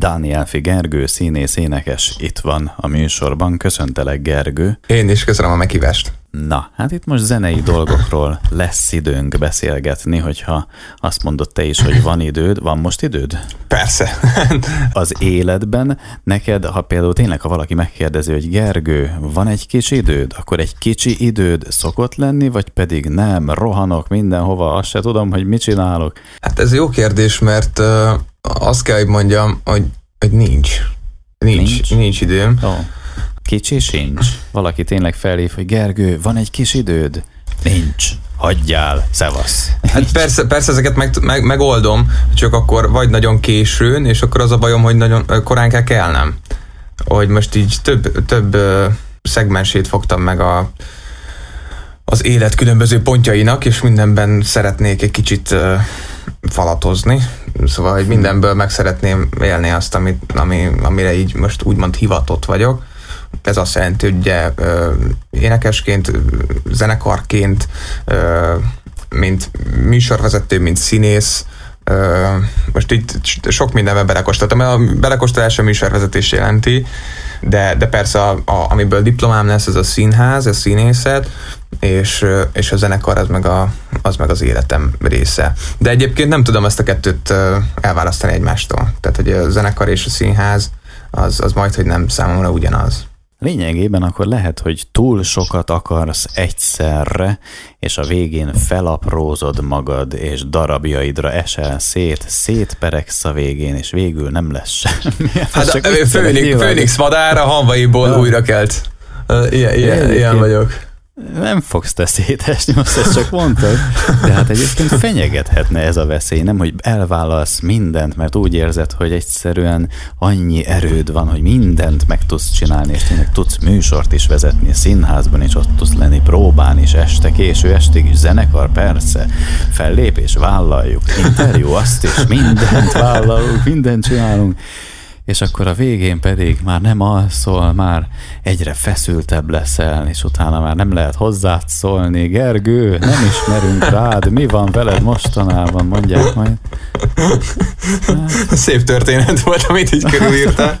Dánielfi Gergő, színész énekes itt van a műsorban. Köszöntelek, Gergő. Én is köszönöm a meghívást. Na, hát itt most zenei dolgokról lesz időnk beszélgetni, hogyha azt mondod te is, hogy van időd. Van most időd? Persze. Az életben neked, ha például tényleg, ha valaki megkérdezi, hogy Gergő, van egy kicsi időd, akkor egy kicsi időd szokott lenni, vagy pedig nem, rohanok mindenhova, azt se tudom, hogy mit csinálok. Hát ez jó kérdés, mert uh, azt kell, hogy mondjam, hogy, hogy nincs. Nincs, nincs, nincs időm. Oh. Kicsi sincs. Valaki tényleg felhív, hogy Gergő, van egy kis időd? Nincs. Hagyjál, szevasz. Hát persze, persze ezeket meg, meg, megoldom, csak akkor vagy nagyon későn, és akkor az a bajom, hogy nagyon korán kell kelnem. Hogy most így több, több szegmensét fogtam meg a, az élet különböző pontjainak, és mindenben szeretnék egy kicsit falatozni. Szóval, hogy mindenből meg szeretném élni azt, amit, ami, amire így most úgymond hivatott vagyok ez azt jelenti, hogy ugye énekesként, zenekarként, mint műsorvezető, mint színész, most itt sok mindenben belekóstoltam, a belekóstolás a műsorvezetés jelenti, de, de persze a, a, amiből diplomám lesz, ez a színház, a színészet, és, és a zenekar az meg, a, az meg az életem része. De egyébként nem tudom ezt a kettőt elválasztani egymástól. Tehát, hogy a zenekar és a színház az, az majd, hogy nem számomra ugyanaz. Lényegében akkor lehet, hogy túl sokat akarsz egyszerre, és a végén felaprózod magad, és darabjaidra esel szét, szétperegsz a végén, és végül nem lesz semmi. Hát a főnix, főnix madára hanvaiból újra kelt. Ilyen, ilyen, ilyen vagyok nem fogsz te szétesni, most ezt csak mondtad, de hát egyébként fenyegethetne ez a veszély, nem, hogy elválasz mindent, mert úgy érzed, hogy egyszerűen annyi erőd van, hogy mindent meg tudsz csinálni, és tényleg tudsz műsort is vezetni, színházban is ott tudsz lenni, próbán is, este, késő estig is, zenekar, persze, fellépés, vállaljuk, interjú, azt is, mindent vállalunk, mindent csinálunk, és akkor a végén pedig már nem alszol, már egyre feszültebb leszel, és utána már nem lehet hozzád szólni. Gergő, nem ismerünk rád, mi van veled mostanában, mondják majd. Szép történet volt, amit így körülírtál.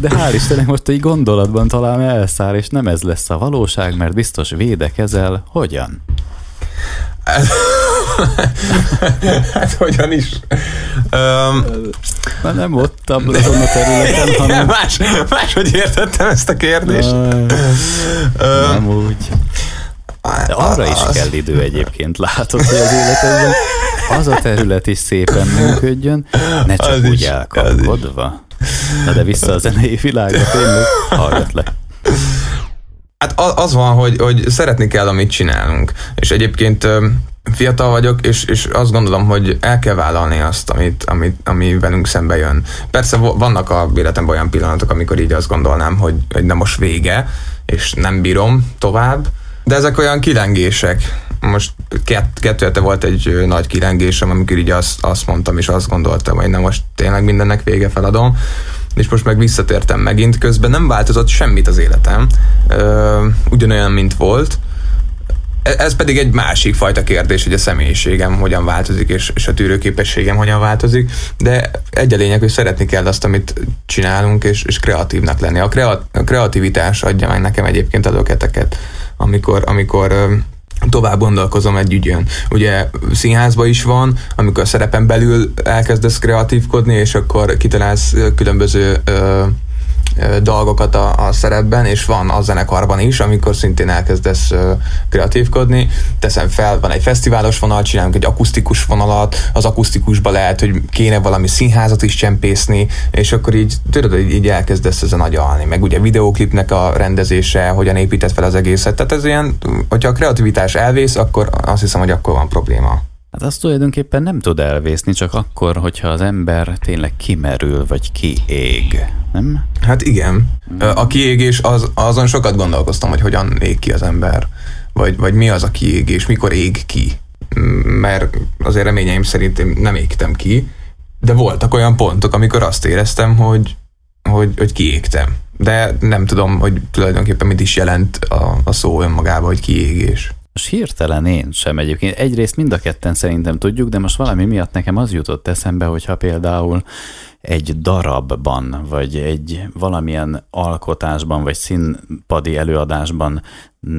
De hál' Istennek most egy gondolatban talán elszár, és nem ez lesz a valóság, mert biztos védekezel. Hogyan? hát hogyan is? Um, Már nem ott azon a területen, hanem... Más, máshogy értettem ezt a kérdést. Uh, nem úgy. De arra is kell idő egyébként, látod, hogy az életedben az a terület is szépen működjön, ne csak az úgy is, elkapkodva. Na de vissza a zenei világra, tényleg hallgatlak. Hát az van, hogy, hogy szeretni kell, amit csinálunk. És egyébként fiatal vagyok, és, és azt gondolom, hogy el kell vállalni azt, amit, amit, ami velünk szembe jön. Persze vannak a életemben olyan pillanatok, amikor így azt gondolnám, hogy, hogy na most vége, és nem bírom tovább, de ezek olyan kilengések. Most kett, kettő volt egy nagy kilengésem, amikor így azt, azt mondtam, és azt gondoltam, hogy na most tényleg mindennek vége feladom és most meg visszatértem megint, közben nem változott semmit az életem, Ö, ugyanolyan, mint volt, ez pedig egy másik fajta kérdés, hogy a személyiségem hogyan változik, és, és a tűrőképességem hogyan változik, de egy a lényeg, hogy szeretni kell azt, amit csinálunk, és, és kreatívnak lenni. A, kreat, a kreativitás adja meg nekem egyébként a löketeket, amikor, amikor tovább gondolkozom egy ügyön. Ugye színházban is van, amikor a szerepen belül elkezdesz kreatívkodni, és akkor kitalálsz különböző ö, dolgokat a, a szerepben, és van a zenekarban is, amikor szintén elkezdesz uh, kreatívkodni. Teszem fel, van egy fesztiválos vonal, csinálunk egy akusztikus vonalat, az akusztikusba lehet, hogy kéne valami színházat is csempészni, és akkor így, tudod, így, így elkezdesz ezen agyalni. Meg ugye videóklipnek a rendezése, hogyan épített fel az egészet. Tehát ez ilyen, hogyha a kreativitás elvész, akkor azt hiszem, hogy akkor van probléma. Hát azt tulajdonképpen nem tud elvészni, csak akkor, hogyha az ember tényleg kimerül, vagy kiég, nem? Hát igen. A kiégés, az, azon sokat gondolkoztam, hogy hogyan ég ki az ember, vagy, vagy mi az a kiégés, mikor ég ki. Mert azért reményeim szerint én nem égtem ki, de voltak olyan pontok, amikor azt éreztem, hogy, hogy, hogy kiégtem. De nem tudom, hogy tulajdonképpen mit is jelent a, a szó önmagában, hogy kiégés. Most hirtelen én sem egyébként. Egyrészt mind a ketten szerintem tudjuk, de most valami miatt nekem az jutott eszembe, hogyha például egy darabban, vagy egy valamilyen alkotásban, vagy színpadi előadásban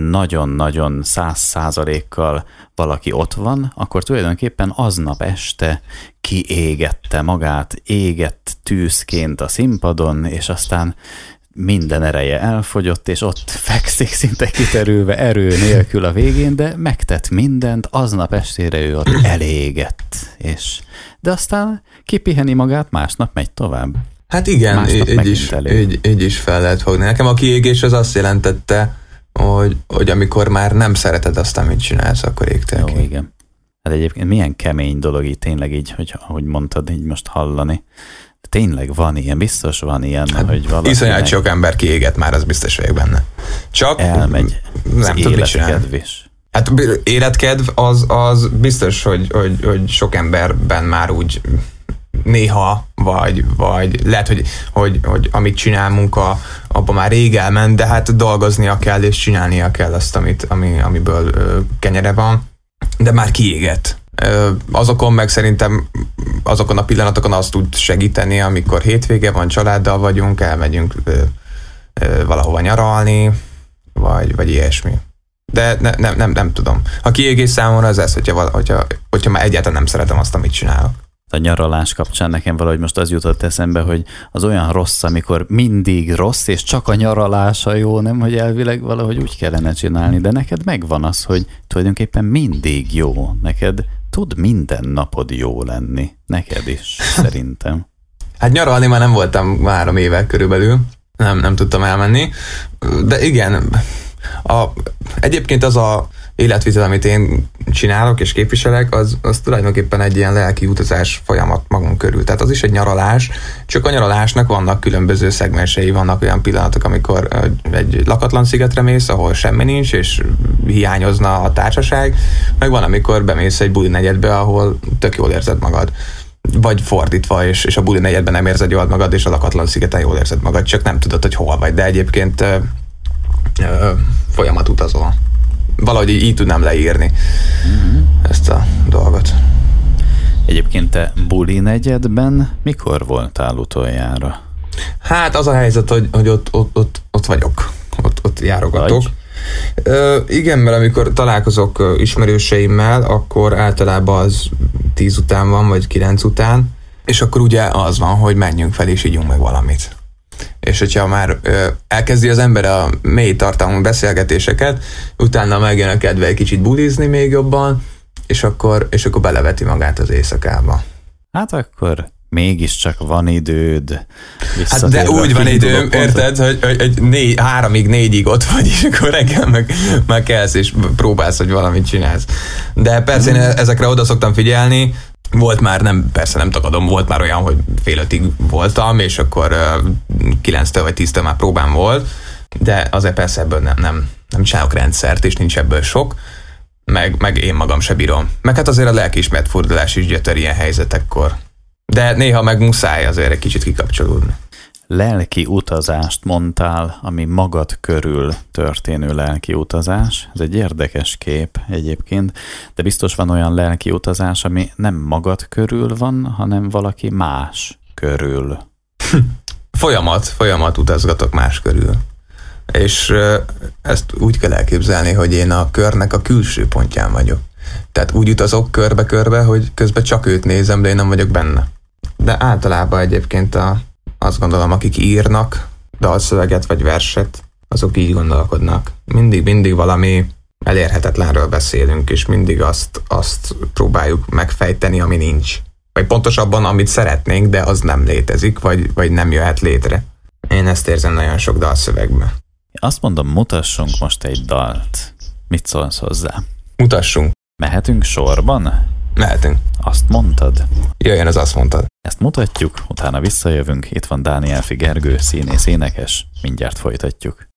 nagyon-nagyon száz százalékkal valaki ott van, akkor tulajdonképpen aznap este kiégette magát, égett tűzként a színpadon, és aztán minden ereje elfogyott, és ott fekszik szinte kiterülve erő nélkül a végén, de megtett mindent, aznap estére ő ott elégett, és de aztán kipiheni magát, másnap megy tovább. Hát igen, így is, így, így is fel lehet fogni. Nekem a kiégés az azt jelentette, hogy, hogy amikor már nem szereted azt, amit csinálsz, akkor égtél Jó, ki. igen. Hát egyébként milyen kemény dolog így tényleg így, hogy ahogy mondtad, így most hallani. Tényleg van ilyen, biztos van ilyen, hát, hogy valaki... Iszonyat sok ember kiégett már, az biztos vagyok benne. Csak elmegy nem tud mit csinálni. Hát életkedv az, az biztos, hogy, hogy, hogy sok emberben már úgy néha, vagy, vagy lehet, hogy, hogy, hogy amit csinál munka, abban már rég elment, de hát dolgoznia kell, és csinálnia kell azt, amit, ami, amiből ö, kenyere van, de már kiégett. Azokon meg szerintem azokon a pillanatokon azt tud segíteni, amikor hétvége van, családdal vagyunk, elmegyünk ö, valahova nyaralni, vagy, vagy ilyesmi. De ne, nem, nem, nem tudom. A kiégés számomra az ez, hogyha, hogyha, hogyha már egyáltalán nem szeretem azt, amit csinálok a nyaralás kapcsán nekem valahogy most az jutott eszembe, hogy az olyan rossz, amikor mindig rossz, és csak a nyaralása jó, nem, hogy elvileg valahogy úgy kellene csinálni, de neked megvan az, hogy tulajdonképpen mindig jó. Neked tud minden napod jó lenni. Neked is, szerintem. Hát nyaralni már nem voltam három évek körülbelül, nem, nem tudtam elmenni, de igen, a, egyébként az a életvitel, amit én csinálok és képviselek, az, az tulajdonképpen egy ilyen lelki utazás folyamat magunk körül. Tehát az is egy nyaralás, csak a nyaralásnak vannak különböző szegmensei, vannak olyan pillanatok, amikor egy lakatlan szigetre mész, ahol semmi nincs, és hiányozna a társaság, meg van, amikor bemész egy buli negyedbe, ahol tök jól érzed magad vagy fordítva, és, és a buli negyedben nem érzed jól magad, és a lakatlan szigeten jól érzed magad, csak nem tudod, hogy hol vagy, de egyébként ö, ö, folyamat utazol valahogy így, így tudnám leírni uh-huh. ezt a dolgot. Egyébként te Buli negyedben mikor voltál utoljára? Hát az a helyzet, hogy, hogy ott, ott, ott, ott vagyok, ott, ott járogatok. Vagy? Ö, igen, mert amikor találkozok ismerőseimmel, akkor általában az tíz után van, vagy kilenc után, és akkor ugye az van, hogy menjünk fel és ígyunk meg valamit és hogyha már ö, elkezdi az ember a mély tartalmú beszélgetéseket, utána megjön a kedve egy kicsit bulizni még jobban, és akkor, és akkor beleveti magát az éjszakába. Hát akkor mégiscsak van időd. Hát de úgy van időm, érted, hogy, hogy, hogy négy, háromig, négyig ott vagy, és akkor reggel meg, meg kelsz, és próbálsz, hogy valamit csinálsz. De persze én mhm. ezekre oda szoktam figyelni, volt már, nem, persze nem tagadom, volt már olyan, hogy fél ötig voltam, és akkor kilenctől vagy tíztől már próbám volt, de azért persze ebből nem, nem, nem csinálok rendszert, és nincs ebből sok, meg, meg én magam se bírom. Meg hát azért a lelkiismert fordulás is gyötör ilyen helyzetekkor. De néha meg muszáj azért egy kicsit kikapcsolódni lelki utazást mondtál, ami magad körül történő lelki utazás. Ez egy érdekes kép egyébként, de biztos van olyan lelki utazás, ami nem magad körül van, hanem valaki más körül. folyamat, folyamat utazgatok más körül. És ezt úgy kell elképzelni, hogy én a körnek a külső pontján vagyok. Tehát úgy utazok körbe-körbe, hogy közben csak őt nézem, de én nem vagyok benne. De általában egyébként a azt gondolom, akik írnak dalszöveget vagy verset, azok így gondolkodnak. Mindig, mindig valami elérhetetlenről beszélünk, és mindig azt, azt próbáljuk megfejteni, ami nincs. Vagy pontosabban, amit szeretnénk, de az nem létezik, vagy, vagy nem jöhet létre. Én ezt érzem nagyon sok dalszövegben. Azt mondom, mutassunk most egy dalt. Mit szólsz hozzá? Mutassunk. Mehetünk sorban? Mehetünk. Azt mondtad? Jöjjön, az azt mondtad. Ezt mutatjuk, utána visszajövünk. Itt van Dániel Figergő, színész énekes. Mindjárt folytatjuk.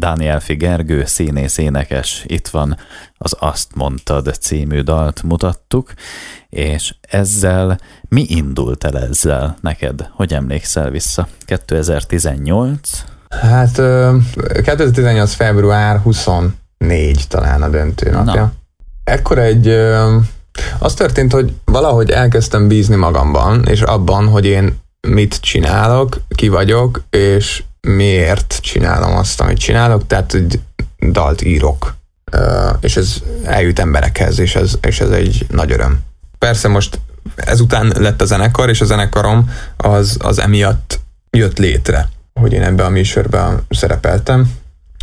Dániel Figergő, színész énekes. Itt van az Azt mondtad című dalt mutattuk, és ezzel mi indult el ezzel neked? Hogy emlékszel vissza? 2018? Hát 2018. február 24 talán a döntő napja. Na ekkor egy Az történt, hogy valahogy elkezdtem bízni magamban, és abban, hogy én mit csinálok, ki vagyok, és miért csinálom azt, amit csinálok, tehát hogy dalt írok. És ez eljut emberekhez, és ez, és ez egy nagy öröm. Persze most ezután lett a zenekar, és a zenekarom az, az emiatt jött létre, hogy én ebbe a műsorban szerepeltem.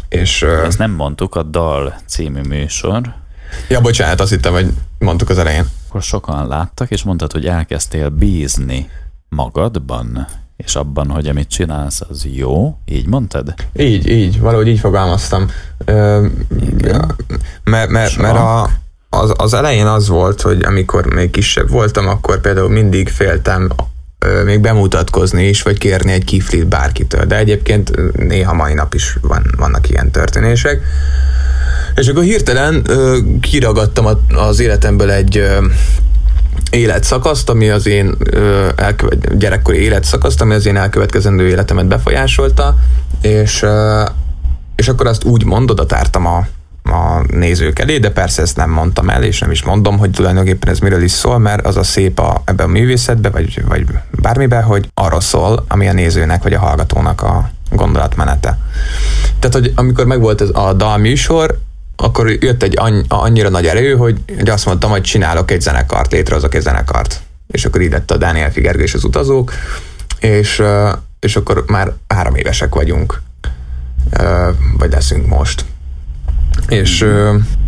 És, Ezt nem mondtuk, a Dal című műsor. Ja, bocsánat, azt hittem, hogy mondtuk az elején. Akkor sokan láttak, és mondtad, hogy elkezdtél bízni magadban, és abban, hogy amit csinálsz, az jó? Így mondtad? Így, így, valahogy így fogalmaztam. Ö, mert, mert, mert a, az, az elején az volt, hogy amikor még kisebb voltam, akkor például mindig féltem ö, még bemutatkozni is, vagy kérni egy kiflit bárkitől. De egyébként néha mai nap is van, vannak ilyen történések. És akkor hirtelen ö, kiragadtam az életemből egy ö, életszakaszt, ami az én ö, elkövet, gyerekkori életszakaszt, ami az én elkövetkezendő életemet befolyásolta, és, ö, és akkor azt úgy mondod, tártam a, a nézők elé, de persze ezt nem mondtam el, és nem is mondom, hogy tulajdonképpen ez miről is szól, mert az a szép a, ebben a művészetbe, vagy, vagy bármiben, hogy arról szól, ami a nézőnek, vagy a hallgatónak a gondolatmenete. Tehát, hogy amikor megvolt ez a dalműsor, akkor jött egy annyira nagy erő, hogy, hogy azt mondtam, hogy csinálok egy zenekart, létrehozok egy zenekart. És akkor így lett a Dániel Figergő és az utazók, és, és akkor már három évesek vagyunk, vagy leszünk most. És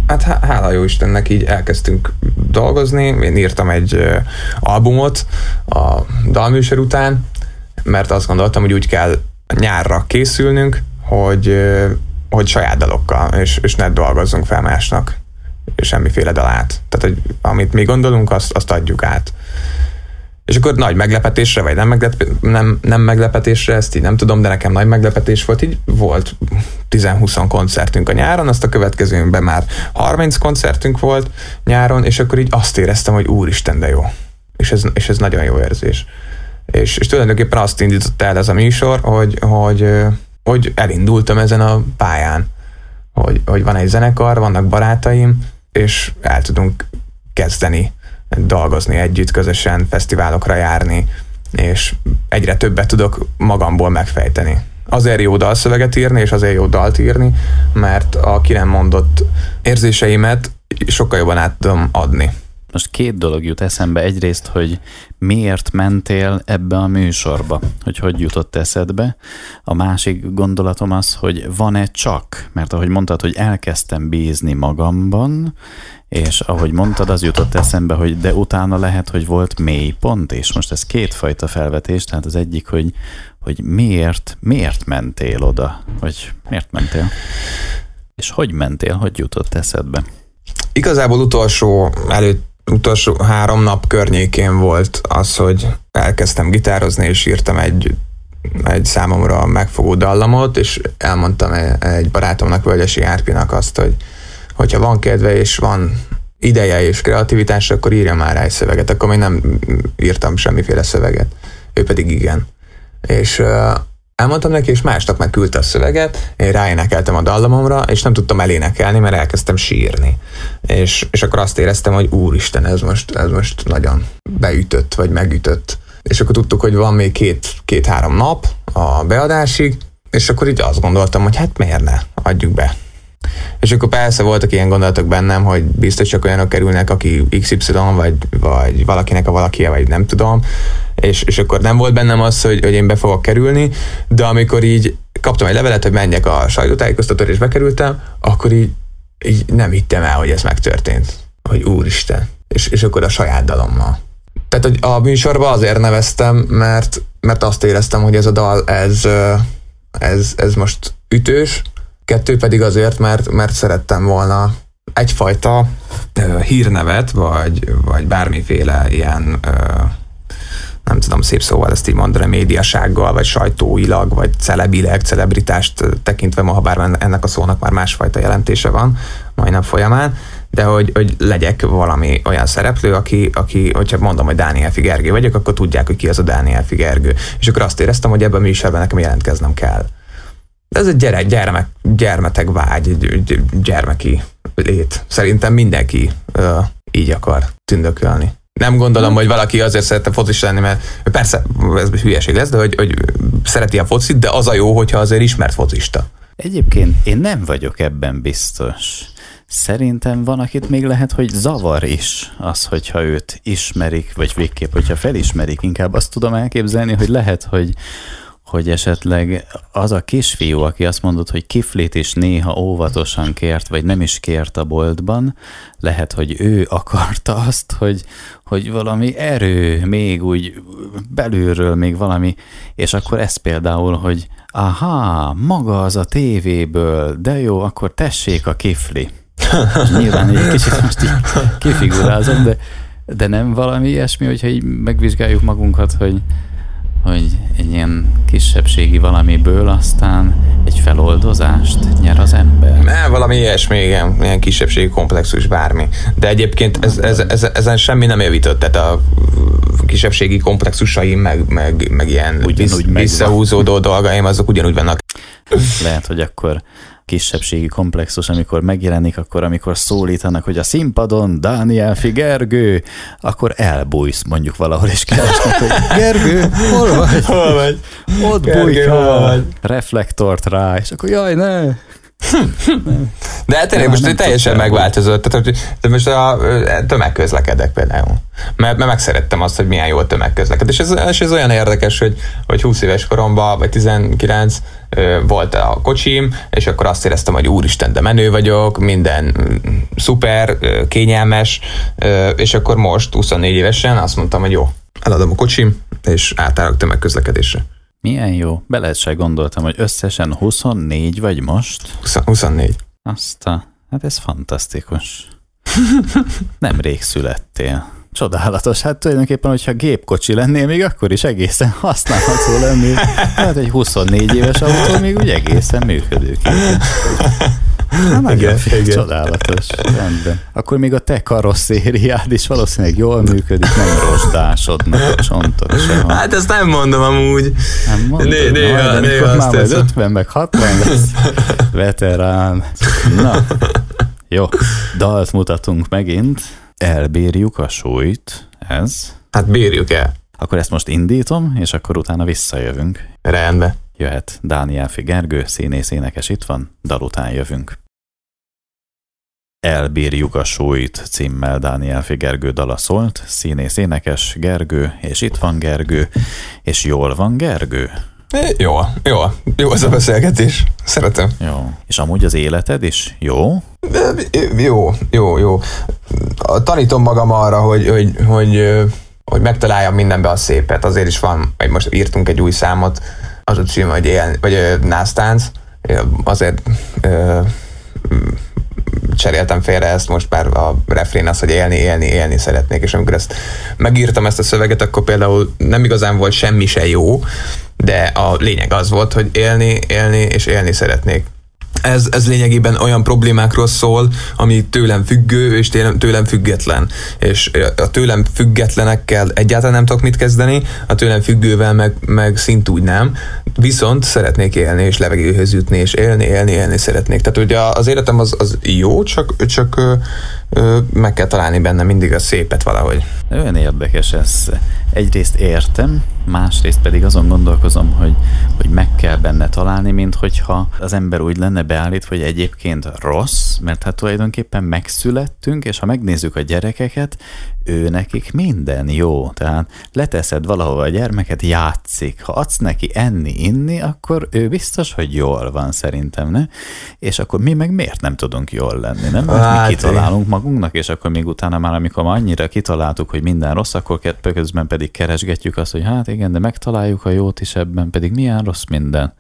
hát hála jó Istennek így elkezdtünk dolgozni, én írtam egy albumot a dalműsor után, mert azt gondoltam, hogy úgy kell nyárra készülnünk, hogy hogy saját dalokkal, és, és ne dolgozzunk fel másnak semmiféle dalát. Tehát, hogy amit mi gondolunk, azt, azt adjuk át. És akkor nagy meglepetésre, vagy nem, meglep, nem, nem meglepetésre, ezt így nem tudom, de nekem nagy meglepetés volt, így volt 10-20 koncertünk a nyáron, azt a következőnkben már 30 koncertünk volt nyáron, és akkor így azt éreztem, hogy úristen, de jó. És ez, és ez nagyon jó érzés. És, és tulajdonképpen azt indította el ez a műsor, hogy, hogy hogy elindultam ezen a pályán, hogy, hogy van egy zenekar, vannak barátaim, és el tudunk kezdeni dolgozni együtt, közösen fesztiválokra járni, és egyre többet tudok magamból megfejteni. Azért jó dalszöveget írni, és azért jó dalt írni, mert a ki nem mondott érzéseimet sokkal jobban át tudom adni. Most két dolog jut eszembe. Egyrészt, hogy miért mentél ebbe a műsorba, hogy hogy jutott eszedbe. A másik gondolatom az, hogy van-e csak, mert ahogy mondtad, hogy elkezdtem bízni magamban, és ahogy mondtad, az jutott eszembe, hogy de utána lehet, hogy volt mély pont, és most ez kétfajta felvetés, tehát az egyik, hogy, hogy miért, miért mentél oda, vagy miért mentél, és hogy mentél, hogy jutott eszedbe. Igazából utolsó előtt utolsó három nap környékén volt az, hogy elkezdtem gitározni, és írtam egy, egy számomra megfogó dallamot, és elmondtam egy barátomnak, Völgyesi Árpinak azt, hogy hogyha van kedve és van ideje és kreativitás, akkor írja már rá egy szöveget. Akkor még nem írtam semmiféle szöveget. Ő pedig igen. És elmondtam neki, és másnap megküldte a szöveget, én ráénekeltem a dallamomra, és nem tudtam elénekelni, mert elkezdtem sírni. És, és akkor azt éreztem, hogy úristen, ez most, ez most nagyon beütött, vagy megütött. És akkor tudtuk, hogy van még két, két-három nap a beadásig, és akkor így azt gondoltam, hogy hát miért ne, adjuk be. És akkor persze voltak ilyen gondolatok bennem, hogy biztos csak olyanok kerülnek, aki XY, vagy, vagy valakinek a valakie, vagy nem tudom, és, és akkor nem volt bennem az, hogy, hogy én be fogok kerülni, de amikor így kaptam egy levelet, hogy menjek a sajtótájékoztatóra, és bekerültem, akkor így, így nem hittem el, hogy ez megtörtént. Hogy úristen. És, és akkor a saját dalommal. Tehát hogy a műsorba azért neveztem, mert, mert azt éreztem, hogy ez a dal, ez, ez, ez most ütős, kettő pedig azért, mert, mert szerettem volna egyfajta hírnevet, vagy, vagy bármiféle ilyen nem tudom szép szóval ezt így mondani, médiasággal, vagy sajtóilag, vagy celebileg, celebritást tekintve ma, ha bár ennek a szónak már másfajta jelentése van majdnem folyamán, de hogy, hogy legyek valami olyan szereplő, aki, aki, hogyha mondom, hogy Dániel Figergő vagyok, akkor tudják, hogy ki az a Dániel Figergő. És akkor azt éreztem, hogy ebben a műsorban nekem jelentkeznem kell. Ez egy gyere, gyermek, gyermeteg vágy, gyermeki lét. Szerintem mindenki uh, így akar tündökölni. Nem gondolom, hogy valaki azért szerette focis lenni, mert persze, ez hülyeség lesz, de hogy, hogy szereti a focit, de az a jó, hogyha azért ismert focista. Egyébként én nem vagyok ebben biztos. Szerintem van, akit még lehet, hogy zavar is az, hogyha őt ismerik, vagy végképp, hogyha felismerik, inkább azt tudom elképzelni, hogy lehet, hogy, hogy esetleg az a kisfiú, aki azt mondott, hogy kiflét is néha óvatosan kért, vagy nem is kért a boltban, lehet, hogy ő akarta azt, hogy, hogy valami erő, még úgy belülről még valami, és akkor ez például, hogy aha, maga az a tévéből, de jó, akkor tessék a kifli. Nyilván egy kicsit most így kifigurázom, de, de nem valami ilyesmi, hogyha így megvizsgáljuk magunkat, hogy, hogy egy ilyen kisebbségi valamiből aztán egy feloldozást nyer az ember. Ne, valami ilyesmi, igen, ilyen kisebbségi komplexus, bármi. De egyébként ez, ez, ez, ezen semmi nem javított, tehát a kisebbségi komplexusaim, meg, meg, meg ilyen ugyanúgy visszahúzódó dolgaim, azok ugyanúgy vannak. Lehet, hogy akkor kisebbségi komplexus, amikor megjelenik, akkor amikor szólítanak, hogy a színpadon Dániel Figergő, akkor elbújsz mondjuk valahol, és keresnek, hogy Gergő, hol vagy? Hol vagy? Ott bújkál, reflektort rá, és akkor jaj, ne! De hát tényleg most teljesen megváltozott. Tehát, hogy most a tömegközlekedek például. Mert, mert megszerettem azt, hogy milyen jó a tömegközleked. És ez, és ez olyan érdekes, hogy, hogy 20 éves koromban, vagy 19 volt a kocsim, és akkor azt éreztem, hogy úristen, de menő vagyok, minden szuper, kényelmes, és akkor most 24 évesen azt mondtam, hogy jó, eladom a kocsim, és átállok tömegközlekedésre. Milyen jó. Bele se gondoltam, hogy összesen 24 vagy most. 20, 24. Azt a... Hát ez fantasztikus. Nemrég születtél. Csodálatos. Hát tulajdonképpen, hogyha gépkocsi lennél, még akkor is egészen használható lennél. Hát egy 24 éves autó még úgy egészen működőképes. Hát igen, igen. Csodálatos. Rendben. Akkor még a te karosszériád is valószínűleg jól működik, nem rozsdásodnak a csontok sem. Hát ezt nem mondom amúgy. Nem mondom, né, néha, majd, néha már majd 50 meg 60 lesz veterán. Na, jó, dalt mutatunk megint. Elbírjuk a súlyt, ez. Hát bírjuk el. Akkor ezt most indítom, és akkor utána visszajövünk. Rendben. Jöhet Dániel Figergő, színész énekes itt van, dal után jövünk. Elbírjuk a súlyt címmel Dániel Figergő dala szólt, színész énekes Gergő, és itt van Gergő, és jól van Gergő? Jó, jó, jó az a beszélgetés. Szeretem. Jó. És amúgy az életed is jó? Jó, jó, jó. Tanítom magam arra, hogy, hogy, hogy, hogy megtaláljam mindenbe a szépet. Azért is van, hogy most írtunk egy új számot, az a cím, hogy él, vagy násztánc. Azért cseréltem félre ezt, most már a refrén az, hogy élni, élni, élni szeretnék, és amikor ezt megírtam ezt a szöveget, akkor például nem igazán volt semmi se jó, de a lényeg az volt, hogy élni, élni és élni szeretnék ez, ez lényegében olyan problémákról szól, ami tőlem függő és tőlem független. És a tőlem függetlenekkel egyáltalán nem tudok mit kezdeni, a tőlem függővel meg, meg szintúgy nem. Viszont szeretnék élni és levegőhöz jutni, és élni, élni, élni szeretnék. Tehát ugye az életem az, az jó, csak, csak ö, ö, meg kell találni benne mindig a szépet valahogy. Olyan érdekes ez. Egyrészt értem, másrészt pedig azon gondolkozom, hogy, hogy meg kell benne találni, mint hogyha az ember úgy lenne beállítva, hogy egyébként rossz, mert hát tulajdonképpen megszülettünk, és ha megnézzük a gyerekeket, ő nekik minden jó. Tehát leteszed valahova a gyermeket, játszik. Ha adsz neki enni, inni, akkor ő biztos, hogy jól van szerintem, ne? És akkor mi meg miért nem tudunk jól lenni, nem? Mert hát, mi kitalálunk magunknak, és akkor még utána már, amikor már annyira kitaláltuk, hogy minden rossz, akkor közben pedig keresgetjük azt, hogy hát igen, de megtaláljuk a jót is ebben, pedig milyen rossz minden.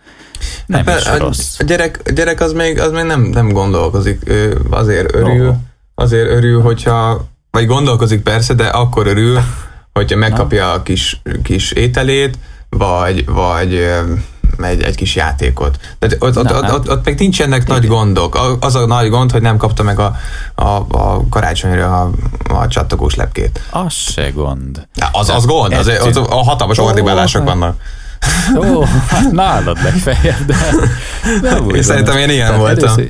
Nem hát, is a, rossz. A gyerek, a gyerek az még, az még nem, nem gondolkozik, ő azért örül, oh. azért örül, hogyha vagy gondolkozik persze, de akkor örül, hogyha megkapja a kis, kis ételét, vagy, vagy egy, egy kis játékot. Tehát ott, ott, ott, ott, ott még nincsenek nagy gondok. Az a nagy gond, hogy nem kapta meg a, a, a karácsonyra a, a csattogós lepkét. Az se gond. Az, az gond, az, az, a hatalmas ordibálások vannak. Ó, hát nálad legfeljebb, de nem úgy Én szerintem én ilyen voltam. Először,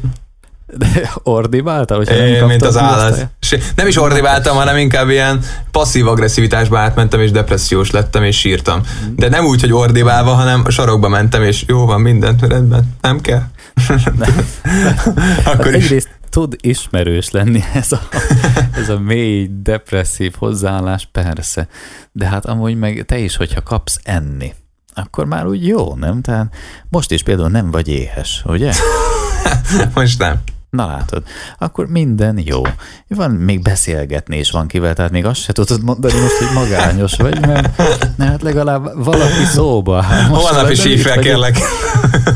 De ordibáltál, hogyha nem Én, kaptad mint az állat. Nem is ordibáltam, hanem inkább ilyen passzív agresszivitásba átmentem, és depressziós lettem, és sírtam. De nem úgy, hogy ordibálva, hanem a sarokba mentem, és jó van, mindent rendben, nem kell. Hát Akkor is. egyrészt tud ismerős lenni ez a, ez a mély, depresszív hozzáállás, persze. De hát amúgy meg te is, hogyha kapsz enni, akkor már úgy jó, nem? Tehát most is például nem vagy éhes, ugye? Most nem. Na látod, akkor minden jó. Van még beszélgetni is van kivel, tehát még azt se tudod mondani most, hogy magányos vagy, mert hát legalább valaki szóba. Most Holnap is legalább hív itt fel, kérlek.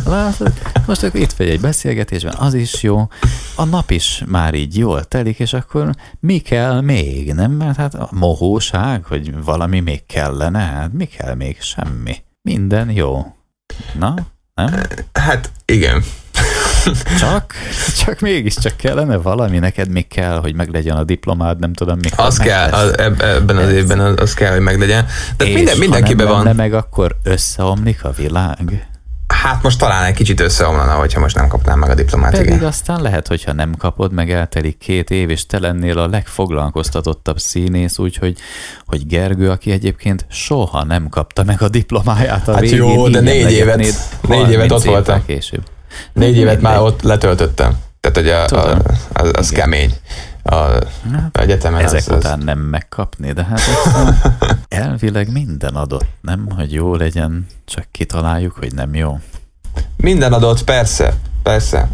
Látod? Most akkor itt vagy egy beszélgetésben, az is jó, a nap is már így jól telik, és akkor mi kell még, nem? Mert hát a mohóság, hogy valami még kellene, hát mi kell még? Semmi. Minden jó. Na, nem? Hát igen. Csak, csak mégiscsak kellene valami, neked még kell, hogy meglegyen a diplomád, nem tudom mikor. Az kell, az, eb- ebben az évben az, az kell, hogy meglegyen. De minden, ha mindenkiben nem van. lenne meg, akkor összeomlik a világ. Hát most talán egy kicsit összeomlana, hogyha most nem kapnám meg a diplomát, Pedig igen. aztán lehet, hogyha nem kapod, meg eltelik két év, és te lennél a legfoglalkoztatottabb színész, úgyhogy hogy Gergő, aki egyébként soha nem kapta meg a diplomáját a Hát végén, jó, de négy évet- négy évet 30 ott voltam. Később. Négy évet már ott letöltöttem. Tehát, hogy a, a, az, az kemény. A, Hát, egyetemen Ezek az, az, után nem megkapni, de hát elvileg minden adott, nem? Hogy jó legyen, csak kitaláljuk, hogy nem jó. Minden adott, persze, persze.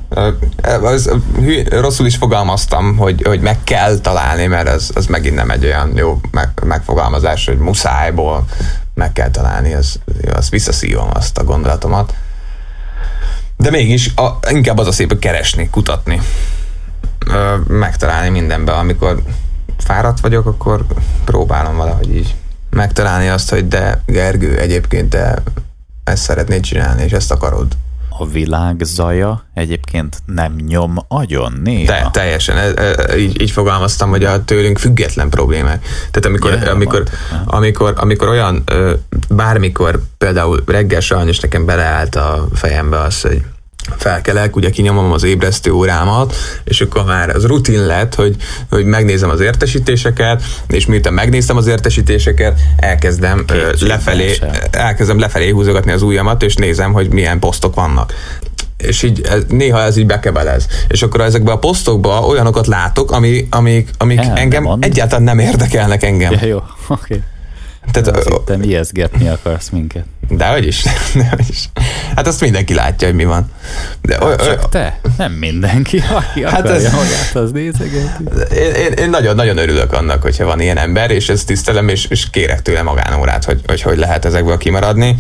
Hű, rosszul is fogalmaztam, hogy, hogy meg kell találni, mert az, az megint nem egy olyan jó meg, megfogalmazás, hogy muszájból meg kell találni, az, az visszaszívom azt a gondolatomat. De mégis a, inkább az a szép, hogy keresni, kutatni, Ö, megtalálni mindenben. Amikor fáradt vagyok, akkor próbálom valahogy így megtalálni azt, hogy de Gergő, egyébként te ezt szeretnéd csinálni, és ezt akarod. A világ zaja egyébként nem nyom agyon néha. Te, teljesen, e, e, így, így fogalmaztam, hogy a tőlünk független problémák. Tehát amikor, Ja, amikor, nem. amikor, amikor olyan, bármikor például reggel sajnos nekem beleállt a fejembe az, hogy felkelek, ugye kinyomom az ébresztő órámat, és akkor már az rutin lett, hogy, hogy megnézem az értesítéseket, és miután megnéztem az értesítéseket, elkezdem ö, Kétségbe lefelé, esel. elkezdem lefelé húzogatni az ujjamat, és nézem, hogy milyen posztok vannak és így ez, néha ez így bekebelez. És akkor ezekben a posztokban olyanokat látok, ami, amik, amik El engem mond. egyáltalán nem érdekelnek engem. Ja, jó, oké. Tehát, Azt hittem, ijeszgetni akarsz minket. de hogy is, de hogy is. Hát azt mindenki látja, hogy mi van. De, ö, ö, Csak te, nem mindenki, aki Hát hát akarja ez- magát, az nézegeti. én nagyon-nagyon örülök annak, hogyha van ilyen ember, és ezt tisztelem, és, és kérek tőle magánórát, hogy, hogy hogy lehet ezekből kimaradni.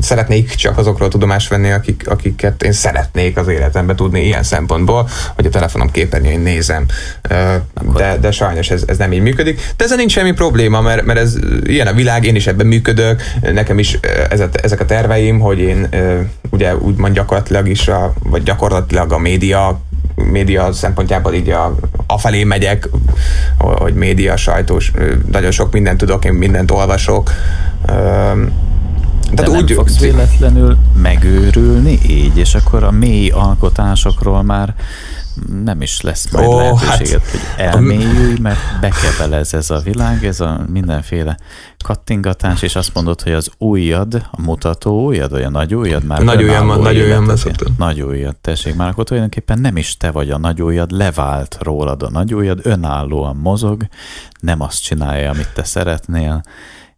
Szeretnék csak azokról tudomást venni, akik, akiket én szeretnék az életemben tudni ilyen szempontból, hogy a telefonom képernyőjén nézem. De, de sajnos ez, ez nem így működik. De ezzel nincs semmi probléma, mert, mert ez ilyen a világ, én is ebben működök, nekem is ez a, ezek a terveim, hogy én ugye úgymond gyakorlatilag is, a, vagy gyakorlatilag a média média szempontjából így a, afelé megyek, hogy média, sajtós, nagyon sok mindent tudok, én mindent olvasok. De nem úgy, fogsz véletlenül megőrülni így, és akkor a mély alkotásokról már nem is lesz majd Ó, oh, lehetőséged, hát- hogy elmélyülj, mert bekebelez ez a világ, ez a mindenféle kattingatás, és azt mondod, hogy az ujjad, a mutató ujjad, vagy a nagy ujjad már Nagy ujjam, önálló nagy ujjam. Nagy ujjad, tessék, már akkor tulajdonképpen nem is te vagy a nagy ujjad, levált rólad a nagy ujjad, önállóan mozog, nem azt csinálja, amit te szeretnél,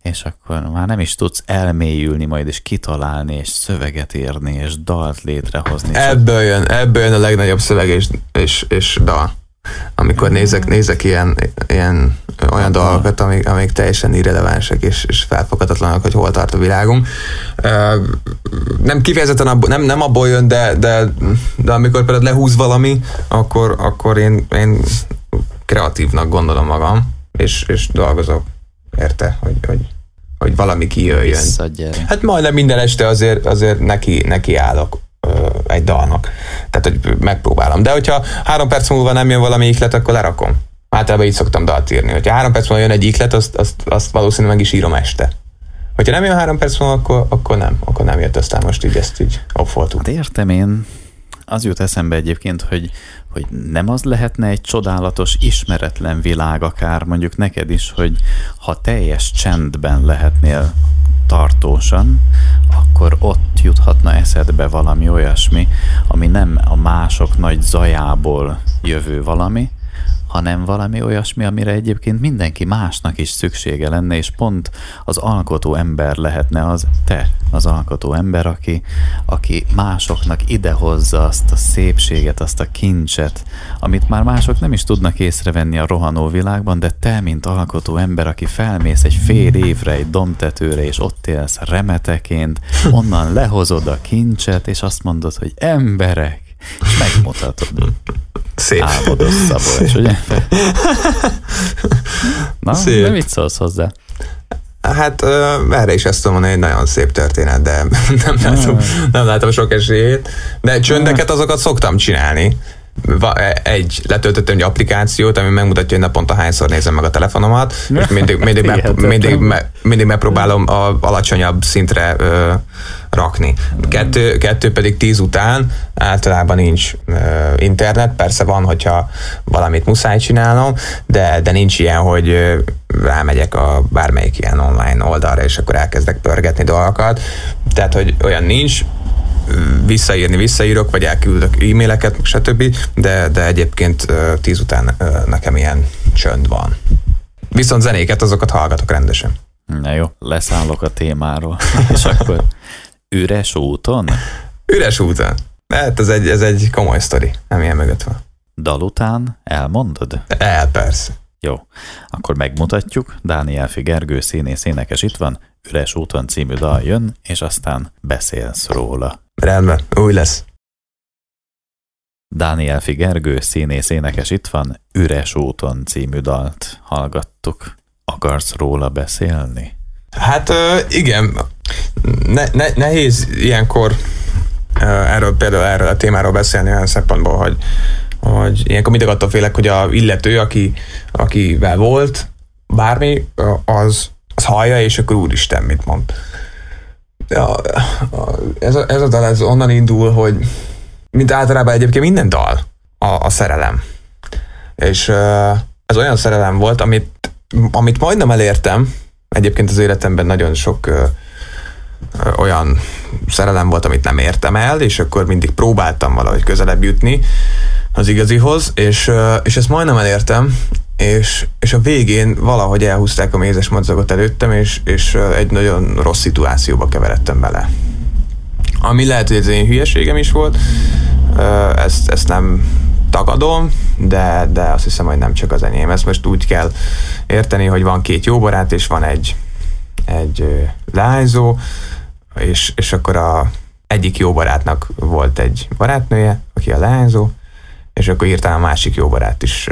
és akkor már nem is tudsz elmélyülni majd, és kitalálni, és szöveget írni, és dalt létrehozni. Ebből jön, ebből jön a legnagyobb szöveg és, és, és dal. Amikor nézek, nézek ilyen, ilyen olyan dolgokat, amik, amik teljesen irrelevánsak és, és felfoghatatlanak, hogy hol tart a világunk. Nem kifejezetten abból, nem, nem abból jön, de, de, de amikor például lehúz valami, akkor, akkor én, én kreatívnak gondolom magam, és, és dolgozok érte, hogy, hogy, hogy valami kijöjjön. Hát majdnem minden este azért, azért neki, neki állok egy dalnak. Tehát, hogy megpróbálom. De hogyha három perc múlva nem jön valami iklet, akkor lerakom. Általában így szoktam dalt írni. Hogyha három perc múlva jön egy iklet, azt, azt, azt valószínűleg meg is írom este. Hogyha nem jön három perc múlva, akkor, akkor nem. Akkor nem jött, aztán most így ezt így offoltuk. Hát értem én, az jut eszembe egyébként, hogy, hogy nem az lehetne egy csodálatos, ismeretlen világ akár mondjuk neked is, hogy ha teljes csendben lehetnél tartósan, akkor ott juthatna eszedbe valami olyasmi, ami nem a mások nagy zajából jövő valami, hanem valami olyasmi, amire egyébként mindenki másnak is szüksége lenne, és pont az alkotó ember lehetne az te, az alkotó ember, aki, aki másoknak idehozza azt a szépséget, azt a kincset, amit már mások nem is tudnak észrevenni a rohanó világban, de te, mint alkotó ember, aki felmész egy fél évre egy domtetőre, és ott élsz remeteként, onnan lehozod a kincset, és azt mondod, hogy emberek, és megmutatod. Szép. Álmodos Szabolcs, ugye? Na, Szép. de mit szólsz hozzá? Hát erre is ezt tudom mondani, egy nagyon szép történet, de nem látom, nem látom sok esélyét. De csöndeket azokat szoktam csinálni. Va- egy, letöltöttem egy applikációt, ami megmutatja, hogy naponta hányszor nézem meg a telefonomat, és mindig, mindig, Hihetetlen. mindig, me, mindig megpróbálom a alacsonyabb szintre ö, rakni. Kettő, kettő pedig tíz után általában nincs ö, internet, persze van, hogyha valamit muszáj csinálnom, de, de nincs ilyen, hogy ö, rámegyek a bármelyik ilyen online oldalra, és akkor elkezdek pörgetni dolgokat. Tehát, hogy olyan nincs, visszaírni visszaírok, vagy elküldök e-maileket, stb., de, de egyébként tíz után nekem ilyen csönd van. Viszont zenéket, azokat hallgatok rendesen. Na jó, leszállok a témáról. És akkor üres úton? Üres úton. Hát ez egy, ez egy komoly sztori, nem ilyen mögött van. Dal után elmondod? El, persze. Jó, akkor megmutatjuk. Dániel Figergő színész énekes itt van, Üres úton című dal jön, és aztán beszélsz róla. Rendben, új lesz. Dániel Figergő színész énekes itt van, Üres úton című dalt hallgattuk. Akarsz róla beszélni? Hát igen, ne, ne, nehéz ilyenkor erről például erről a témáról beszélni olyan szempontból, hogy, hogy ilyenkor mindig attól félek, hogy a illető, aki, akivel volt, bármi, az, az hallja, és akkor úristen, mit mond. Ja, a- ez, a, ez a dal ez onnan indul, hogy mint általában egyébként minden dal a, a szerelem. És ez olyan szerelem volt, amit, amit majdnem elértem, egyébként az életemben nagyon sok ö, olyan szerelem volt, amit nem értem el, és akkor mindig próbáltam valahogy közelebb jutni az igazihoz, és, ö, és ezt majdnem elértem, és, és a végén valahogy elhúzták a mézes madzagot előttem, és, és egy nagyon rossz szituációba keveredtem bele. Ami lehet, hogy ez én hülyeségem is volt, ezt, ezt nem tagadom, de, de azt hiszem, hogy nem csak az enyém. Ezt most úgy kell érteni, hogy van két jó barát, és van egy, egy leányzó, és, és akkor a egyik jó barátnak volt egy barátnője, aki a leányzó, és akkor hirtelen a másik jó barát is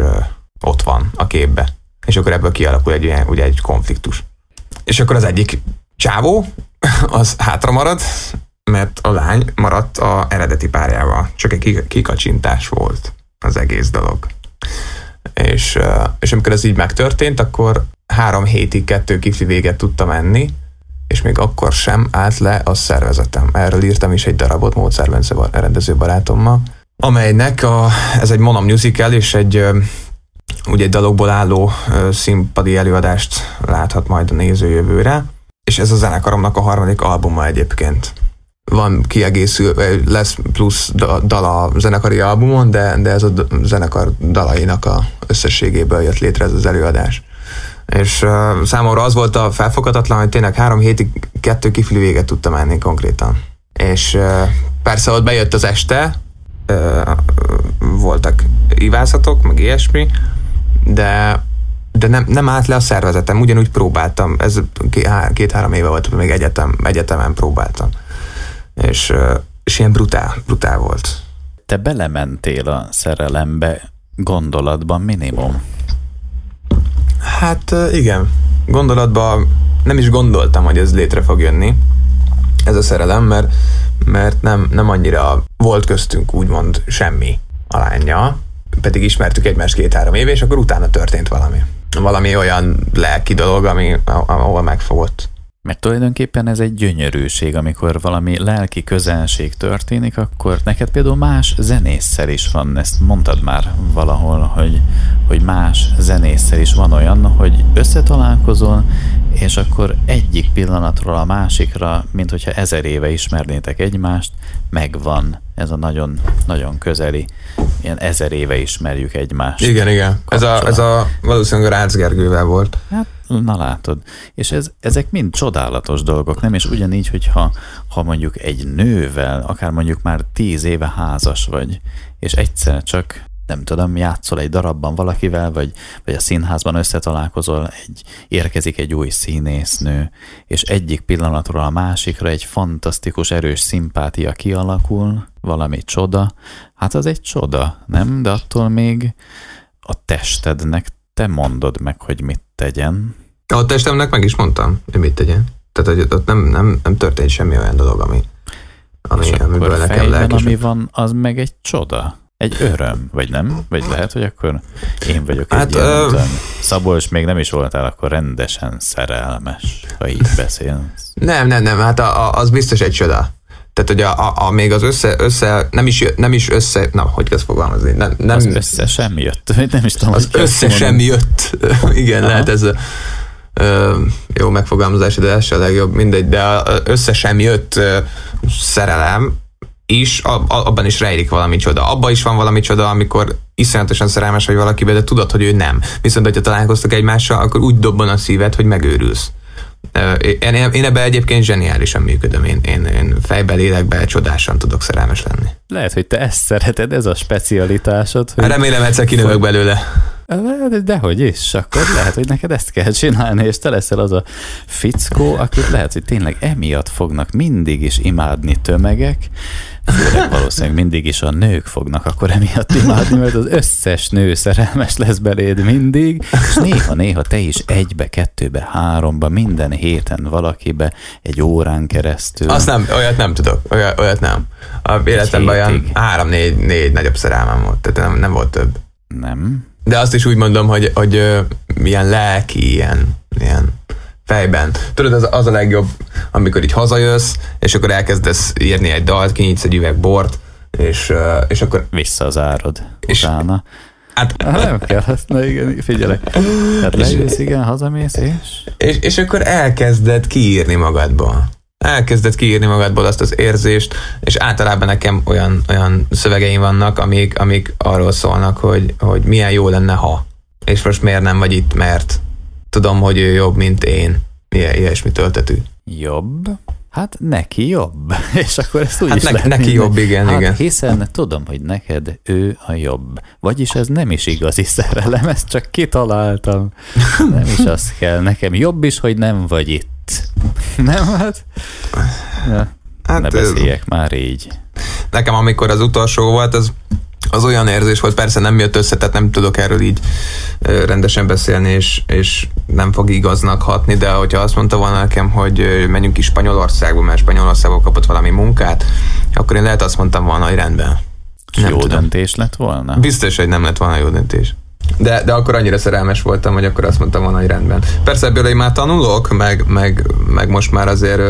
ott van a képbe. És akkor ebből kialakul egy, ilyen, ugye egy konfliktus. És akkor az egyik csávó, az hátra marad, mert a lány maradt a eredeti párjával. Csak egy kik- kikacsintás volt az egész dolog. És, és amikor ez így megtörtént, akkor három hétig kettő kifli véget tudtam enni, és még akkor sem állt le a szervezetem. Erről írtam is egy darabot Mozart Bence rendező barátommal, amelynek a, ez egy mono musical, és egy ugye egy dalokból álló színpadi előadást láthat majd a néző jövőre, és ez a zenekaromnak a harmadik albuma egyébként. Van kiegészül, lesz plusz da- dal a zenekari albumon, de, de ez a zenekar dalainak a összességéből jött létre ez az előadás. És uh, számomra az volt a felfoghatatlan, hogy tényleg három hétig kettő kifli véget tudtam menni konkrétan. És uh, persze ott bejött az este, voltak ivászatok, meg ilyesmi, de de nem, nem állt le a szervezetem, ugyanúgy próbáltam, ez ké- há- két-három éve volt, még egyetem, egyetemen próbáltam. És, és ilyen brutál, brutál volt. Te belementél a szerelembe gondolatban minimum. Hát igen, gondolatban nem is gondoltam, hogy ez létre fog jönni, ez a szerelem, mert, mert nem, nem annyira volt köztünk úgymond semmi a lányjal, pedig ismertük egymást két-három éve, és akkor utána történt valami. Valami olyan lelki dolog, ami, ahol megfogott. Mert tulajdonképpen ez egy gyönyörűség, amikor valami lelki közelség történik, akkor neked például más zenésszel is van, ezt mondtad már valahol, hogy, hogy más zenésszel is van olyan, hogy összetalálkozol, és akkor egyik pillanatról a másikra, mint hogyha ezer éve ismernétek egymást, megvan ez a nagyon, nagyon közeli, ilyen ezer éve ismerjük egymást. Igen, igen. Ez a, ez a valószínűleg a Rácz Gergővel volt. Hát, na látod. És ez, ezek mind csodálatos dolgok, nem? És ugyanígy, hogyha ha mondjuk egy nővel, akár mondjuk már tíz éve házas vagy, és egyszer csak nem tudom, játszol egy darabban valakivel, vagy, vagy a színházban összetalálkozol, egy, érkezik egy új színésznő, és egyik pillanatról a másikra egy fantasztikus, erős szimpátia kialakul, valami csoda, hát az egy csoda, nem? De attól még a testednek te mondod meg, hogy mit tegyen. A testemnek meg is mondtam, hogy mit tegyen. Tehát, hogy ott nem, nem, nem történt semmi olyan dolog, ami, ami és amiből akkor nekem lelkes. ami van, az meg egy csoda. Egy öröm, vagy nem? Vagy lehet, hogy akkor én vagyok egy Hát, ilyen, ö- Szabolcs, még nem is voltál akkor rendesen szerelmes, ha így beszélsz. Nem, nem, nem, hát a, a, az biztos egy csoda. Tehát, hogy a, a, a még az össze, össze nem, is, nem is össze, na, hogy ezt fogalmazni? Nem, nem, Az össze sem jött, nem is tudom, az össze sem jött. Igen, Aha. lehet ez a, ö, jó megfogalmazás, de ez se a legjobb, mindegy, de a- a össze sem jött ö, szerelem is, a, a, abban is rejlik valami csoda. Abban is van valami csoda, amikor iszonyatosan szerelmes vagy valakibe, de tudod, hogy ő nem. Viszont, hogyha találkoztak egymással, akkor úgy dobban a szíved, hogy megőrülsz. Én, én ebben egyébként zseniálisan működöm. Én, én, én fejbe, lélekbe csodásan tudok szerelmes lenni. Lehet, hogy te ezt szereted, ez a specialitásod. Hogy... Remélem egyszer kinövök belőle. De, dehogy is, akkor lehet, hogy neked ezt kell csinálni, és te leszel az a fickó, akit lehet, hogy tényleg emiatt fognak mindig is imádni tömegek, főleg valószínűleg mindig is a nők fognak akkor emiatt imádni, mert az összes nő szerelmes lesz beléd mindig, és néha-néha te is egybe, kettőbe, háromba, minden héten valakibe egy órán keresztül. Azt nem, olyat nem tudok, olyat, olyat nem. A életemben olyan három-négy négy nagyobb szerelmem volt, tehát nem, nem volt több. Nem? De azt is úgy mondom, hogy, hogy ö, milyen lelki, ilyen, ilyen fejben. Tudod, az, az a legjobb, amikor így hazajössz, és akkor elkezdesz írni egy dalt, kinyitsz egy üveg bort, és, és akkor Visszazárod És- utána. hát, Hát nem kell, azt, na igen, figyelek. Tehát leülsz, igen, hazamész, és... és, és akkor elkezded kiírni magadból. Elkezded kiírni magadból azt az érzést, és általában nekem olyan, olyan szövegeim vannak, amik, amik arról szólnak, hogy, hogy milyen jó lenne, ha. És most miért nem vagy itt, mert tudom, hogy ő jobb, mint én. Ilyen, ilyesmi töltetű. Jobb? Hát neki jobb. És akkor ezt úgy Hát is ne- lehet neki minden- jobb, igen, hát igen. Hiszen tudom, hogy neked ő a jobb. Vagyis ez nem is igazi szerelem, ezt csak kitaláltam. Nem is az kell. Nekem jobb is, hogy nem vagy itt. Nem, hát... Ja, Hát, ne beszéljek már így. nekem amikor az utolsó volt, az, az olyan érzés volt, persze nem jött össze, tehát nem tudok erről így rendesen beszélni, és, és nem fog igaznak hatni, de hogyha azt mondta volna nekem, hogy menjünk ki Spanyolországba, mert Spanyolországban kapott valami munkát, akkor én lehet azt mondtam volna, hogy rendben. Nem Jó tudom. döntés lett volna? Biztos, hogy nem lett volna jó döntés. De, de akkor annyira szerelmes voltam, hogy akkor azt mondtam volna, hogy rendben. Persze ebből én már tanulok, meg, meg, meg most már azért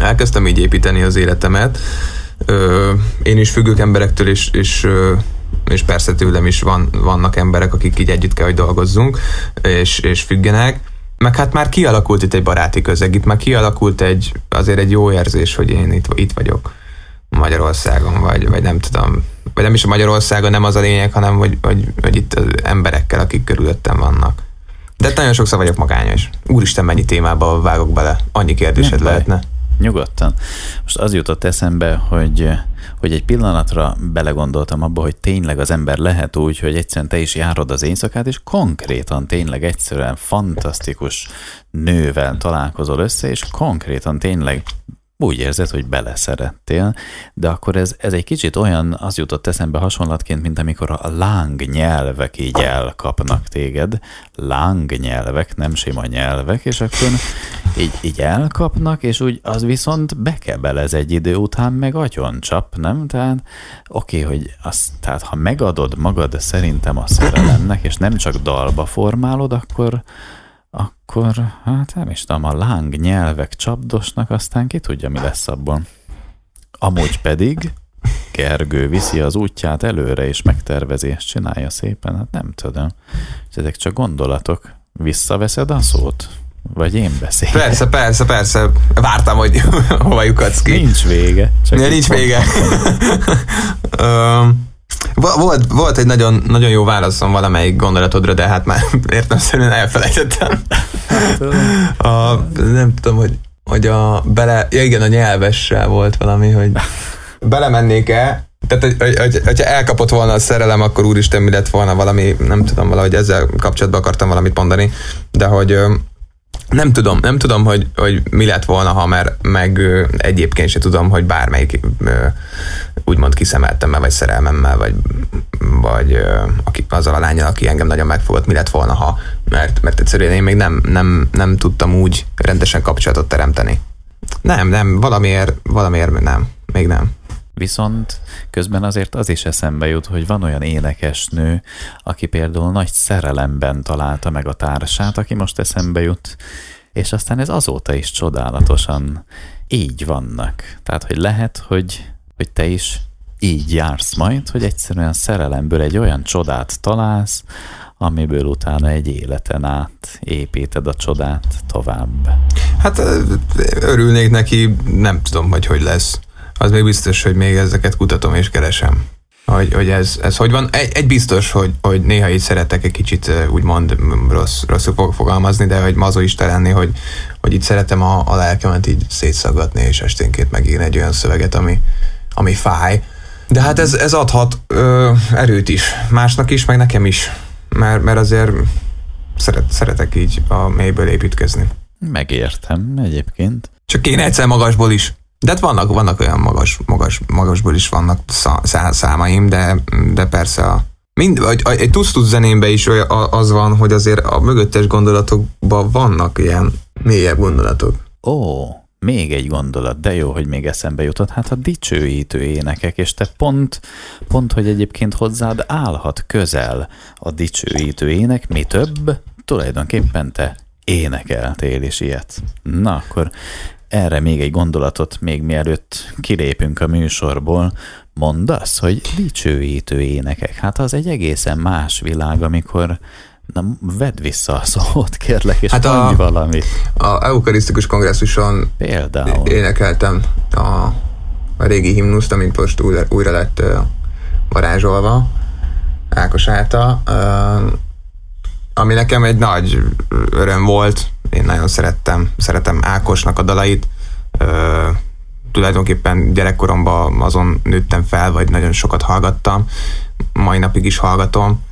elkezdtem így építeni az életemet. Én is függök emberektől, és, és, és persze tőlem is van, vannak emberek, akik így együtt kell, hogy dolgozzunk, és, és függenek. Meg hát már kialakult itt egy baráti közeg, itt már kialakult egy, azért egy jó érzés, hogy én itt, itt vagyok Magyarországon, vagy, vagy nem tudom, vagy nem is a Magyarországon, nem az a lényeg, hanem hogy, hogy, hogy itt az emberekkel, akik körülöttem vannak. De nagyon sokszor vagyok magányos. Úristen, mennyi témába vágok bele. Annyi kérdésed Nem baj. lehetne. Nyugodtan. Most az jutott eszembe, hogy, hogy egy pillanatra belegondoltam abba, hogy tényleg az ember lehet úgy, hogy egyszerűen te is járod az éjszakát, és konkrétan tényleg egyszerűen fantasztikus nővel találkozol össze, és konkrétan tényleg úgy érzed, hogy beleszerettél, de akkor ez, ez egy kicsit olyan, az jutott eszembe hasonlatként, mint amikor a láng nyelvek így elkapnak téged, láng nyelvek, nem sima nyelvek, és akkor így, így elkapnak, és úgy az viszont bekebelez egy idő után, meg agyoncsap, nem? Tehát oké, okay, hogy azt, tehát ha megadod magad szerintem a szerelemnek, és nem csak dalba formálod, akkor, akkor hát nem is tudom, a láng nyelvek csapdosnak, aztán ki tudja, mi lesz abból. Amúgy pedig Gergő viszi az útját előre, és megtervezi, és csinálja szépen, hát nem tudom. Ezek csak gondolatok. Visszaveszed a szót? Vagy én beszélek? Persze, persze, persze. Vártam, hogy hova lyukadsz ki. Nincs vége. Csak ja, nincs vége. volt, volt egy nagyon, nagyon jó válaszom valamelyik gondolatodra, de hát már értemszerűen elfelejtettem. Hát, a, nem tudom, hogy, hogy a bele, ja igen, a nyelvessel volt valami, hogy belemennék-e, tehát, hogy, hogy, hogy, hogyha elkapott volna a szerelem, akkor úristen, mi lett volna valami, nem tudom, valahogy ezzel kapcsolatban akartam valamit mondani, de hogy nem tudom, nem tudom, hogy, hogy mi lett volna, ha mert meg egyébként se tudom, hogy bármelyik úgymond kiszemeltemmel, vagy szerelmemmel, vagy, vagy aki, azzal a lányal, aki engem nagyon megfogott, mi lett volna, ha, mert, mert egyszerűen én még nem, nem, nem tudtam úgy rendesen kapcsolatot teremteni. Nem, nem, valamiért, valamiért nem, még nem. Viszont közben azért az is eszembe jut, hogy van olyan énekesnő, aki például nagy szerelemben találta meg a társát, aki most eszembe jut, és aztán ez azóta is csodálatosan így vannak. Tehát, hogy lehet, hogy, hogy te is így jársz majd, hogy egyszerűen szerelemből egy olyan csodát találsz, amiből utána egy életen át építed a csodát tovább. Hát örülnék neki, nem tudom, hogy hogy lesz az még biztos, hogy még ezeket kutatom és keresem. Hogy, hogy ez, ez hogy van. Egy, egy biztos, hogy, hogy néha így szeretek egy kicsit úgymond rossz, rosszul fog fogalmazni, de hogy mazoista lenni, hogy, hogy itt szeretem a, a lelkemet így szétszaggatni, és esténként megírni egy olyan szöveget, ami, ami fáj. De hát ez, ez adhat ö, erőt is. Másnak is, meg nekem is. Mert, mert azért szeret, szeretek így a mélyből építkezni. Megértem egyébként. Csak én egyszer magasból is. De hát vannak, vannak olyan magas, magas, magasból is vannak szá, számaim, de, de persze a, mind, vagy egy tusz zenémben is olyan, az van, hogy azért a mögöttes gondolatokban vannak ilyen mélyebb gondolatok. Ó, még egy gondolat, de jó, hogy még eszembe jutott, hát a dicsőítő énekek, és te pont, pont, hogy egyébként hozzád állhat közel a dicsőítő ének, mi több, tulajdonképpen te énekeltél is ilyet. Na, akkor erre még egy gondolatot, még mielőtt kilépünk a műsorból, mondasz, hogy dicsőítő énekek. Hát az egy egészen más világ, amikor Na, vedd vissza a szót, kérlek, és hát mondj a, valamit. A eukarisztikus kongresszuson Például. énekeltem a, a régi himnuszt, amit most újra, újra lett uh, varázsolva Ákos által, uh, ami nekem egy nagy öröm volt, én nagyon szerettem, szeretem Ákosnak a dalait. Ö, tulajdonképpen gyerekkoromban azon nőttem fel, vagy nagyon sokat hallgattam. Mai napig is hallgatom.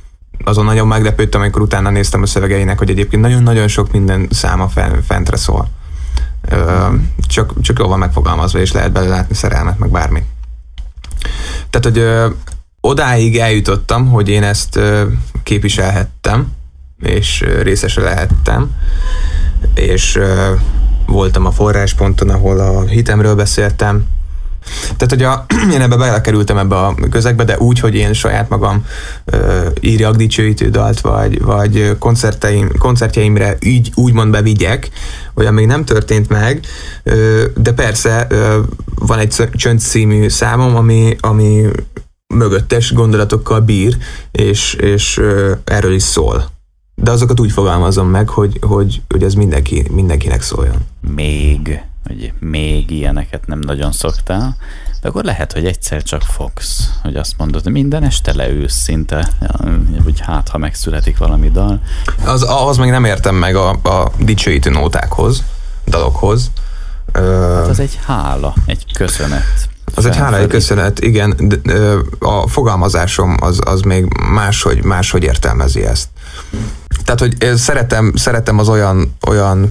Azon nagyon meglepődtem, amikor utána néztem a szövegeinek, hogy egyébként nagyon-nagyon sok minden száma fentre szól. Csak, csak jól van megfogalmazva, és lehet belőle látni szerelmet, meg bármi. Tehát, hogy odáig eljutottam, hogy én ezt ö, képviselhettem, és részese lehettem, és voltam a forrásponton, ahol a hitemről beszéltem, tehát, hogy a, én ebbe belekerültem ebbe a közegbe, de úgy, hogy én saját magam ö, írjak dicsőítő dalt, vagy, vagy koncerteim, koncertjeimre így úgymond bevigyek, olyan még nem történt meg, ö, de persze ö, van egy csönd című számom, ami, ami mögöttes gondolatokkal bír, és, és ö, erről is szól de azokat úgy fogalmazom meg, hogy, hogy, hogy ez mindenki, mindenkinek szóljon. Még, hogy még ilyeneket nem nagyon szoktál, de akkor lehet, hogy egyszer csak fogsz, hogy azt mondod, hogy minden este leülsz szinte, hogy hát, ha megszületik valami dal. Az, ahhoz még nem értem meg a, a dicsőítő nótákhoz, dalokhoz. Hát az egy hála, egy köszönet. Az egy hála, egy köszönet, igen. De, a fogalmazásom az, az még máshogy, máshogy értelmezi ezt. Tehát, hogy szeretem, szeretem az olyan, olyan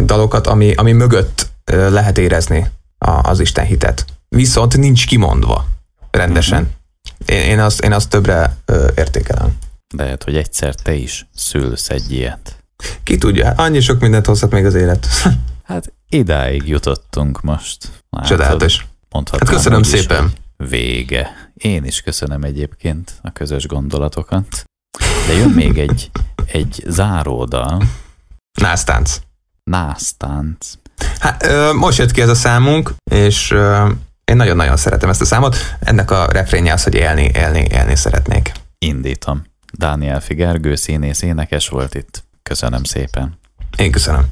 dalokat, ami, ami mögött lehet érezni az Isten hitet. Viszont nincs kimondva rendesen. Uh-huh. Én, én, azt, én azt többre értékelem. Lehet, hogy egyszer te is szülsz egy ilyet. Ki tudja, annyi sok mindent hozhat még az élet. hát idáig jutottunk most. Csodálatos. Hát köszönöm szépen. Vége. Én is köszönöm egyébként a közös gondolatokat. De jön még egy, egy záródal, Násztánc. Násztánc. Hát, ö, most jött ki ez a számunk, és ö, én nagyon-nagyon szeretem ezt a számot. Ennek a refrénje az, hogy élni, élni, élni szeretnék. Indítom. Dániel Figergő színész énekes volt itt. Köszönöm szépen. Én köszönöm.